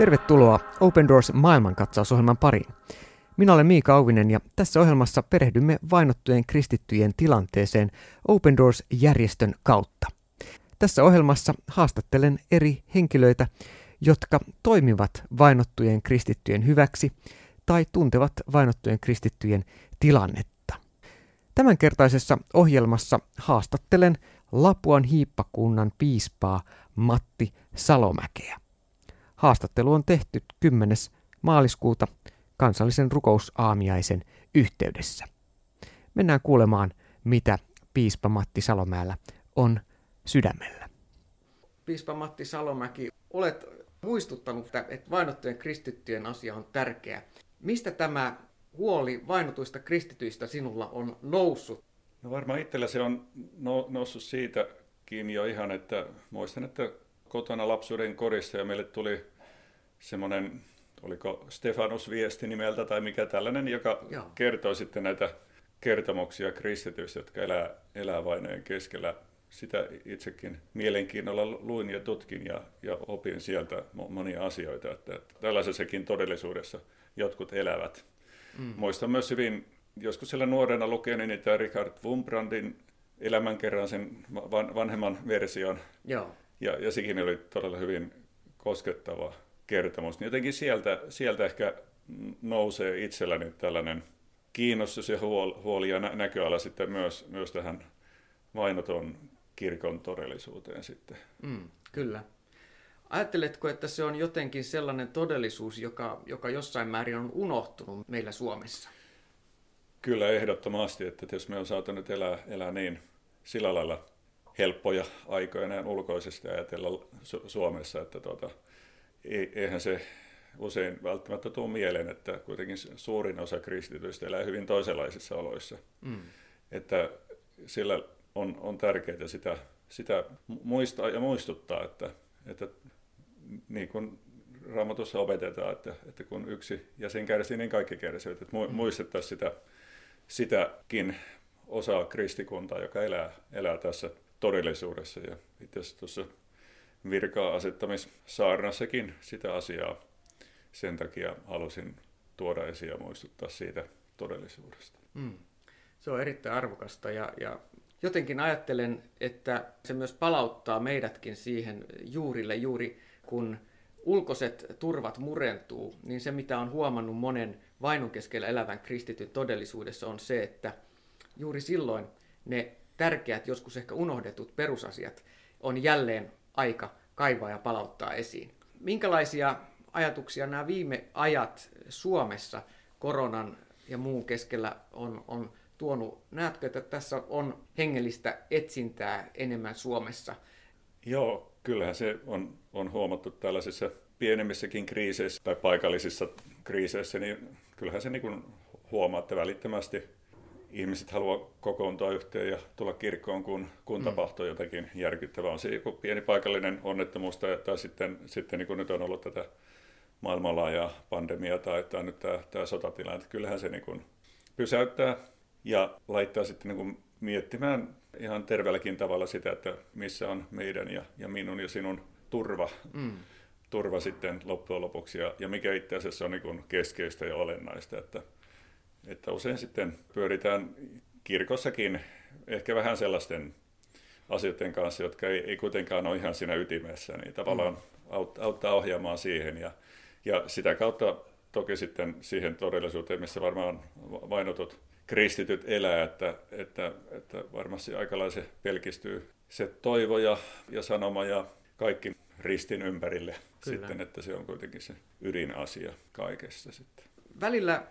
Tervetuloa Open Doors maailmankatsausohjelman pariin. Minä olen Miika Auvinen ja tässä ohjelmassa perehdymme vainottujen kristittyjen tilanteeseen Open Doors-järjestön kautta. Tässä ohjelmassa haastattelen eri henkilöitä, jotka toimivat vainottujen kristittyjen hyväksi tai tuntevat vainottujen kristittyjen tilannetta. Tämänkertaisessa ohjelmassa haastattelen Lapuan hiippakunnan piispaa Matti Salomäkeä. Haastattelu on tehty 10. maaliskuuta kansallisen rukousaamiaisen yhteydessä. Mennään kuulemaan, mitä piispa Matti Salomäellä on sydämellä. Piispa Matti Salomäki, olet muistuttanut, että vainottujen kristittyjen asia on tärkeä. Mistä tämä huoli vainotuista kristityistä sinulla on noussut? No varmaan itsellä se on no, noussut siitä kiinni jo ihan, että muistan, että kotona lapsuuden korissa ja meille tuli semmoinen, oliko Stefanus viesti nimeltä tai mikä tällainen, joka Joo. kertoo sitten näitä kertomuksia kristityistä, jotka elää, elää vainojen keskellä. Sitä itsekin mielenkiinnolla luin ja tutkin ja, ja opin sieltä monia asioita, että, että tällaisessakin todellisuudessa jotkut elävät. Mm. Muistan myös hyvin, joskus siellä nuorena lukeeni niitä Richard Wumbrandin elämänkerran sen vanhemman version. Joo. Ja, ja sekin oli todella hyvin koskettava kertomus. Niin jotenkin sieltä, sieltä ehkä nousee itselläni tällainen kiinnostus ja huoli ja näköala sitten myös, myös tähän vainoton kirkon todellisuuteen sitten. Mm, kyllä. Ajatteletko, että se on jotenkin sellainen todellisuus, joka, joka jossain määrin on unohtunut meillä Suomessa? Kyllä ehdottomasti, että jos me on saatu nyt elää, elää niin sillä lailla helppoja aikoja näin ulkoisesti ajatella Su- Suomessa, että tuota, eihän se usein välttämättä tule mieleen, että kuitenkin suurin osa kristityistä elää hyvin toisenlaisissa oloissa. Mm. Että sillä on, on tärkeää sitä, sitä muistaa ja muistuttaa, että, että niin kuin Raamatussa opetetaan, että, että kun yksi jäsen kärsii, niin kaikki kärsivät. Että mm. muistettaisiin sitä, sitäkin osaa kristikuntaa, joka elää, elää tässä todellisuudessa. Ja itse asiassa tuossa virkaa asettamissaarnassakin sitä asiaa. Sen takia halusin tuoda esiin ja muistuttaa siitä todellisuudesta. Mm. Se on erittäin arvokasta ja, ja jotenkin ajattelen, että se myös palauttaa meidätkin siihen juurille juuri kun ulkoiset turvat murentuu, niin se mitä on huomannut monen vainon keskellä elävän kristityn todellisuudessa on se, että juuri silloin ne tärkeät, joskus ehkä unohdetut perusasiat on jälleen aika kaivaa ja palauttaa esiin. Minkälaisia ajatuksia nämä viime ajat Suomessa koronan ja muun keskellä on, on tuonut? Näetkö, että tässä on hengellistä etsintää enemmän Suomessa? Joo, kyllähän se on, on huomattu tällaisissa pienemmissäkin kriiseissä tai paikallisissa kriiseissä, niin kyllähän se niin huomaa, että välittömästi ihmiset haluaa kokoontua yhteen ja tulla kirkkoon, kun, kun mm. tapahtuu jotakin järkyttävää. On se joku pieni paikallinen onnettomuus tai, tai sitten, sitten niin kuin nyt on ollut tätä maailmanlaajaa pandemiaa tai, tai nyt tämä, tämä sotatilanne. Kyllähän se niin kuin pysäyttää ja laittaa sitten niin kuin miettimään ihan terveelläkin tavalla sitä, että missä on meidän ja, ja minun ja sinun turva. Mm. turva sitten loppujen lopuksi ja, ja mikä itse asiassa on niin keskeistä ja olennaista, että että usein sitten pyöritään kirkossakin ehkä vähän sellaisten asioiden kanssa, jotka ei, ei kuitenkaan ole ihan siinä ytimessä, niin tavallaan mm. auttaa ohjaamaan siihen ja, ja sitä kautta toki sitten siihen todellisuuteen, missä varmaan vainotut kristityt elää, että, että, että varmasti aikalaisen pelkistyy se toivo ja, ja sanoma ja kaikki ristin ympärille Kyllä. sitten, että se on kuitenkin se ydinasia kaikessa sitten. Välillä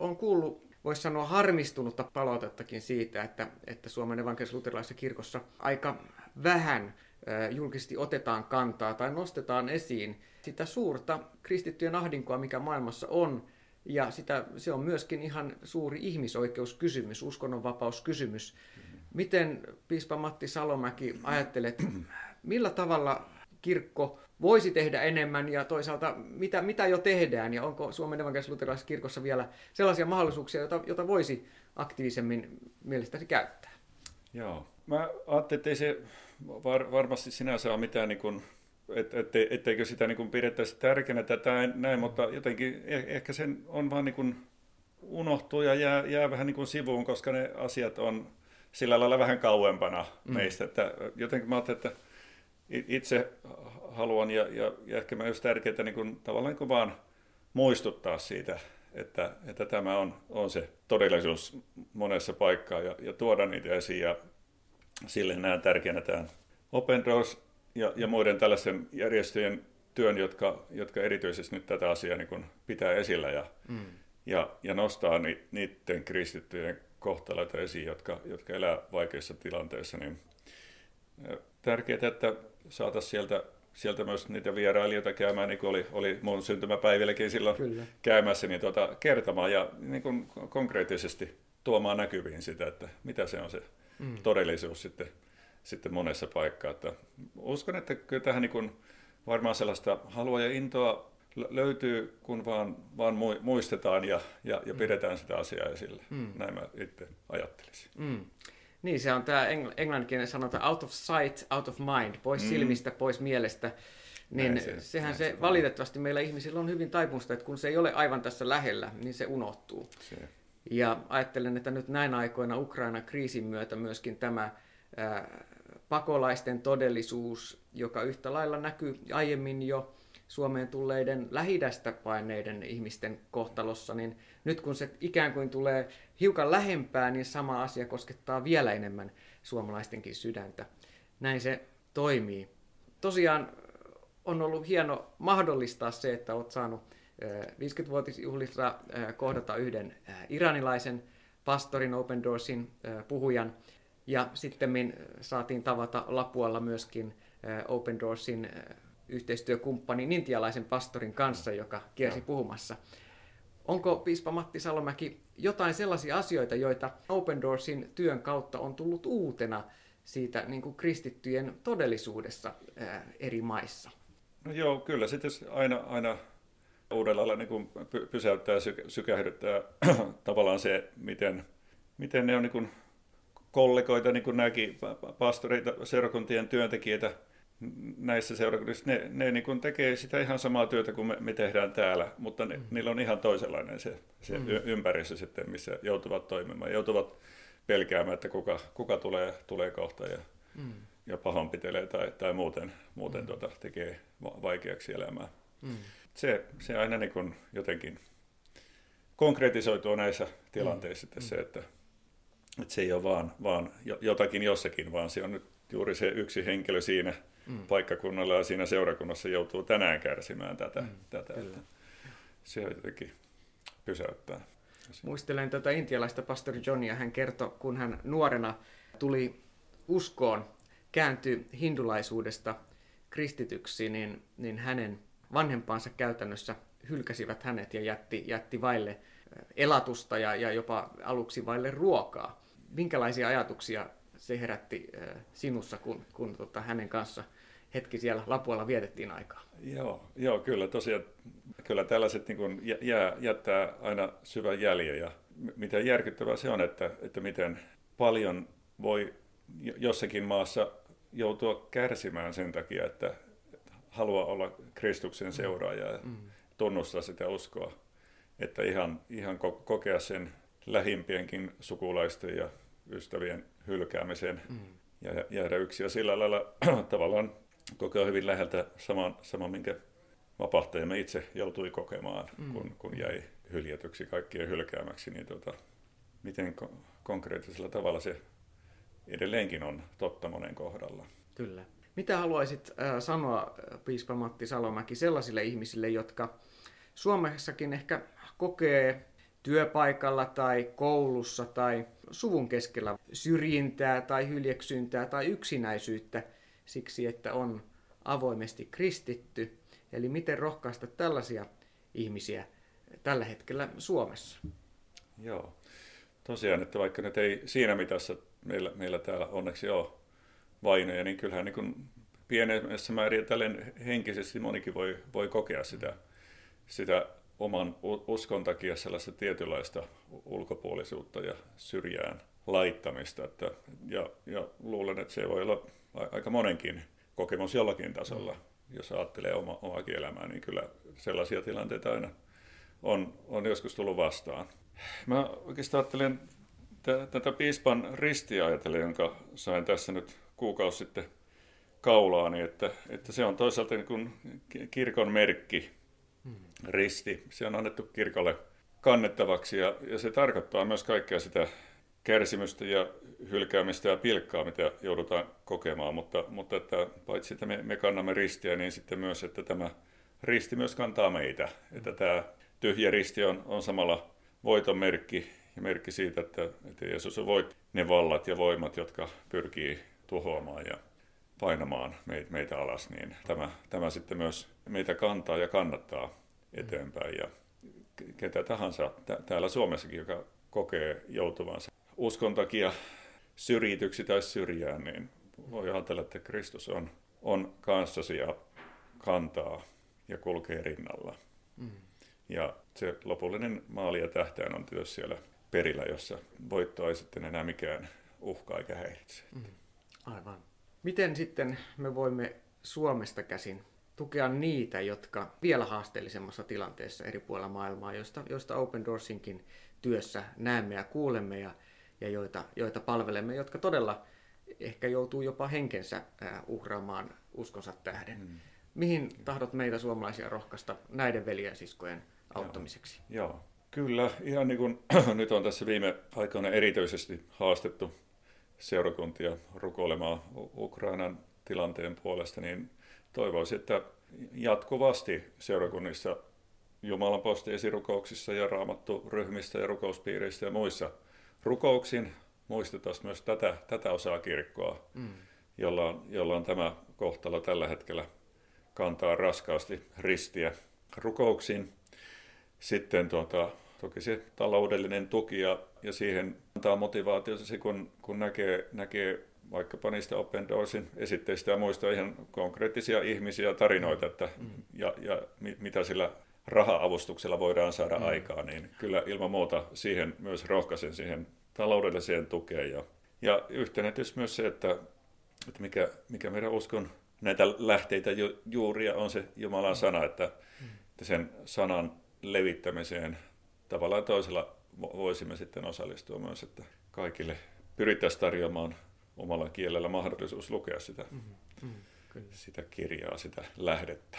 on kuullut, voisi sanoa harmistunutta palautettakin siitä, että, että Suomen evankelis-luterilaisessa kirkossa aika vähän julkisesti otetaan kantaa tai nostetaan esiin sitä suurta kristittyjen ahdinkoa, mikä maailmassa on, ja sitä, se on myöskin ihan suuri ihmisoikeuskysymys, uskonnonvapauskysymys. Miten piispa Matti Salomäki ajattelet, millä tavalla kirkko voisi tehdä enemmän ja toisaalta mitä, mitä jo tehdään ja onko Suomen evankelis kirkossa vielä sellaisia mahdollisuuksia, joita, joita voisi aktiivisemmin mielestäsi käyttää? Joo, mä ajattelin, että ei se var, varmasti sinänsä ole mitään niin kuin et, et, etteikö sitä niin kuin pidettäisi tärkeänä tätä näin, mutta jotenkin e, ehkä sen on vaan niin kuin unohtuu ja jää, jää vähän niin kuin sivuun, koska ne asiat on sillä lailla vähän kauempana mm. meistä. Että jotenkin mä ajattelin, että itse haluan ja, ja, ja ehkä myös tärkeää niin kuin, tavallaan niin kuin vaan muistuttaa siitä, että, että tämä on, on se todellisuus monessa paikkaa ja, ja tuoda niitä esiin. Ja sille näen tärkeänä tämän Open Doors ja, ja muiden tällaisen järjestöjen työn, jotka, jotka erityisesti nyt tätä asiaa niin kuin pitää esillä ja, mm. ja, ja nostaa ni, niiden kristittyjen kohtaloita esiin, jotka, jotka elää vaikeissa tilanteissa. Niin, tärkeää, että saataisiin sieltä sieltä myös niitä vierailijoita käymään, niin kuin oli, oli mun syntymäpäivilläkin silloin Kyllä. käymässä, niin tuota, kertomaan ja niin kuin konkreettisesti tuomaan näkyviin sitä, että mitä se on se mm. todellisuus sitten, sitten monessa paikkaa. Että uskon, että kyllä tähän niin kuin varmaan sellaista halua ja intoa löytyy, kun vaan, vaan muistetaan ja, ja, ja mm. pidetään sitä asiaa esillä. Mm. Näin mä itse ajattelisin. Mm. Niin, se on tämä engl- englanninkielinen sanota out of sight, out of mind, pois mm. silmistä, pois mielestä. Niin se, sehän se, se valitettavasti meillä ihmisillä on hyvin taipumusta, että kun se ei ole aivan tässä lähellä, niin se unohtuu. Se. Ja ajattelen, että nyt näin aikoina Ukraina-kriisin myötä myöskin tämä ää, pakolaisten todellisuus, joka yhtä lailla näkyy aiemmin jo Suomeen tulleiden lähidästä paineiden ihmisten kohtalossa, niin nyt kun se ikään kuin tulee hiukan lähempää, niin sama asia koskettaa vielä enemmän suomalaistenkin sydäntä. Näin se toimii. Tosiaan on ollut hieno mahdollistaa se, että olet saanut 50-vuotisjuhlissa kohdata yhden iranilaisen pastorin Open Doorsin puhujan. Ja sitten saatiin tavata Lapualla myöskin Open Doorsin yhteistyökumppanin intialaisen pastorin kanssa, joka kiersi puhumassa. Onko piispa Matti Salomäki jotain sellaisia asioita, joita Open Doorsin työn kautta on tullut uutena siitä niin kuin kristittyjen todellisuudessa ää, eri maissa? No joo, kyllä sitten aina, aina uudella lailla niin pysäyttää ja sykähdyttää tavallaan se, miten, miten ne on niin kuin kollegoita, niin kuin nämäkin pastoreita, seurakuntien työntekijöitä – näissä seurakunnissa, ne, ne niin kuin tekee sitä ihan samaa työtä kuin me, me tehdään täällä, mutta ne, mm. niillä on ihan toisenlainen se, se mm. ympäristö sitten, missä joutuvat toimimaan. Joutuvat pelkäämään, että kuka, kuka tulee, tulee kohta ja, mm. ja pahoinpitelee tai, tai muuten, muuten mm. tuota, tekee vaikeaksi elämää. Mm. Se, se aina niin kuin jotenkin konkretisoituu näissä tilanteissa mm. se, että, että se ei ole vaan, vaan jotakin jossakin, vaan se on nyt juuri se yksi henkilö siinä – mm. paikkakunnalla ja siinä seurakunnassa joutuu tänään kärsimään tätä. Mm, tätä että se jotenkin pysäyttää. Muistelen tätä intialaista pastori Johnia. Hän kertoi, kun hän nuorena tuli uskoon, kääntyi hindulaisuudesta kristityksi, niin, niin hänen vanhempansa käytännössä hylkäsivät hänet ja jätti, jätti vaille elatusta ja, ja jopa aluksi vaille ruokaa. Minkälaisia ajatuksia se herätti sinussa, kun, kun tota, hänen kanssa hetki siellä Lapualla vietettiin aikaa. Joo, joo kyllä tosiaan, kyllä tällaiset niin kuin jää, jättää aina syvän jäljen ja miten järkyttävää se on, että, että miten paljon voi jossakin maassa joutua kärsimään sen takia, että haluaa olla Kristuksen seuraaja ja mm. tunnustaa sitä uskoa. Että ihan, ihan kokea sen lähimpienkin sukulaisten ja ystävien hylkäämisen mm. ja jäädä yksin. Ja sillä lailla tavallaan kokea hyvin läheltä saman, saman minkä vapahtajamme itse joutui kokemaan, mm. kun, kun jäi hyljätyksi kaikkien hylkäämäksi, niin tota, miten ko- konkreettisella tavalla se edelleenkin on totta monen kohdalla. Kyllä. Mitä haluaisit äh, sanoa, piispa Matti Salomäki, sellaisille ihmisille, jotka Suomessakin ehkä kokee työpaikalla tai koulussa tai suvun keskellä syrjintää tai hyljeksyntää tai yksinäisyyttä siksi, että on avoimesti kristitty. Eli miten rohkaista tällaisia ihmisiä tällä hetkellä Suomessa? Joo, tosiaan, että vaikka nyt ei siinä mitassa meillä, meillä täällä onneksi ole vainoja, niin kyllähän niin kuin pienemmässä määrin tälleen henkisesti monikin voi, voi kokea sitä, sitä oman uskon takia sellaista tietynlaista ulkopuolisuutta ja syrjään laittamista. Että, ja, ja luulen, että se voi olla aika monenkin kokemus jollakin tasolla. jos ajattelee oma, omaakin elämää, niin kyllä sellaisia tilanteita aina on, on joskus tullut vastaan. Mä oikeastaan ajattelen t- tätä piispan ristiä ajatellen, jonka sain tässä nyt kuukausi sitten kaulaani, että, että se on toisaalta niin kuin kirkon merkki, risti. Se on annettu kirkolle kannettavaksi ja, ja se tarkoittaa myös kaikkea sitä kärsimystä ja hylkäämistä ja pilkkaa, mitä joudutaan kokemaan, mutta, mutta että paitsi että me, me kannamme ristiä, niin sitten myös, että tämä risti myös kantaa meitä. Että tämä tyhjä risti on, on samalla voiton merkki ja merkki siitä, että, että Jeesus on voit ne vallat ja voimat, jotka pyrkii tuhoamaan ja painamaan meitä, meitä alas, niin tämä, tämä sitten myös meitä kantaa ja kannattaa eteenpäin. Ja ketä tahansa täällä Suomessakin, joka kokee joutuvansa uskon takia syrjityksi tai syrjään, niin voi ajatella, että Kristus on, on kanssasi ja kantaa ja kulkee rinnalla. Mm. Ja se lopullinen maali ja tähtäin on tietysti siellä perillä, jossa voittoa ei sitten enää mikään uhka eikä häiritse. Mm. Aivan. Miten sitten me voimme Suomesta käsin tukea niitä, jotka vielä haasteellisemmassa tilanteessa eri puolilla maailmaa, joista, joista Open Doorsinkin työssä näemme ja kuulemme ja, ja joita, joita palvelemme, jotka todella ehkä joutuu jopa henkensä uhraamaan uskonsa tähden. Mm. Mihin tahdot meitä suomalaisia rohkaista näiden veljensiskojen auttamiseksi? Joo. Joo. Kyllä, ihan niin kuin nyt on tässä viime aikoina erityisesti haastettu seurakuntia rukoilemaan Ukrainan tilanteen puolesta, niin toivoisin, että jatkuvasti seurakunnissa Jumalan postiesirukouksissa ja raamattu ryhmissä ja rukouspiireissä ja muissa rukouksin muistetaan myös tätä, tätä osaa kirkkoa, mm. jolla, on, jolla on tämä kohtalo tällä hetkellä kantaa raskaasti ristiä rukouksiin. Sitten tuota, toki se taloudellinen tuki ja, ja siihen antaa motivaatiota se, kun, kun näkee, näkee vaikkapa niistä Open Doorsin esitteistä ja muista ihan konkreettisia ihmisiä tarinoita, että, mm. ja, ja mitä sillä raha-avustuksella voidaan saada mm. aikaa, niin kyllä ilman muuta siihen myös rohkaisen siihen taloudelliseen tukeen. Ja, ja yhtenä myös se, että, että mikä, mikä meidän uskon näitä lähteitä ju, juuria on se Jumalan sana, että, mm. että sen sanan levittämiseen tavallaan toisella voisimme sitten osallistua myös, että kaikille pyrittäisiin tarjoamaan omalla kielellä mahdollisuus lukea sitä, mm-hmm. mm-hmm. sitä kirjaa, sitä lähdettä.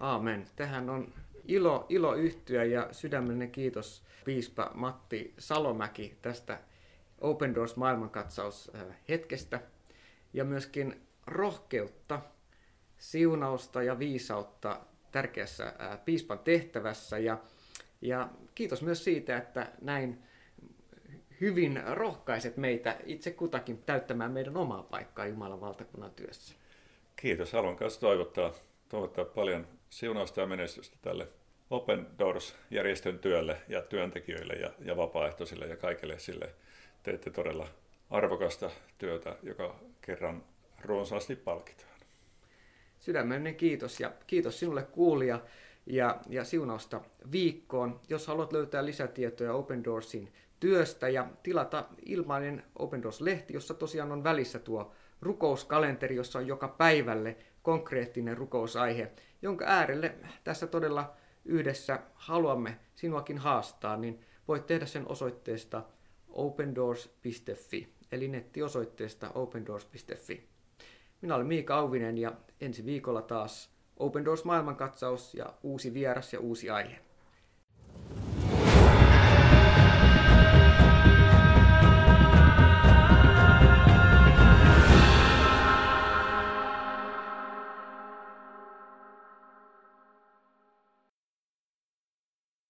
Aamen. Tähän on ilo, ilo yhtyä ja sydämellinen kiitos piispa Matti Salomäki tästä Open Doors maailmankatsaus hetkestä ja myöskin rohkeutta, siunausta ja viisautta tärkeässä piispan tehtävässä ja, ja kiitos myös siitä, että näin hyvin rohkaiset meitä itse kutakin täyttämään meidän omaa paikkaa Jumalan valtakunnan työssä. Kiitos. Haluan myös toivottaa, toivottaa paljon siunausta ja menestystä tälle Open Doors-järjestön työlle ja työntekijöille ja, ja vapaaehtoisille ja kaikille sille. Teette todella arvokasta työtä, joka kerran runsaasti palkitaan. Sydämellinen kiitos ja kiitos sinulle kuulija ja, ja siunausta viikkoon. Jos haluat löytää lisätietoja Open Doorsin työstä ja tilata ilmainen Open Doors-lehti, jossa tosiaan on välissä tuo rukouskalenteri, jossa on joka päivälle konkreettinen rukousaihe, jonka äärelle tässä todella yhdessä haluamme sinuakin haastaa, niin voit tehdä sen osoitteesta opendoors.fi, eli nettiosoitteesta opendoors.fi. Minä olen Miika Auvinen ja ensi viikolla taas Open Doors maailmankatsaus ja uusi vieras ja uusi aihe.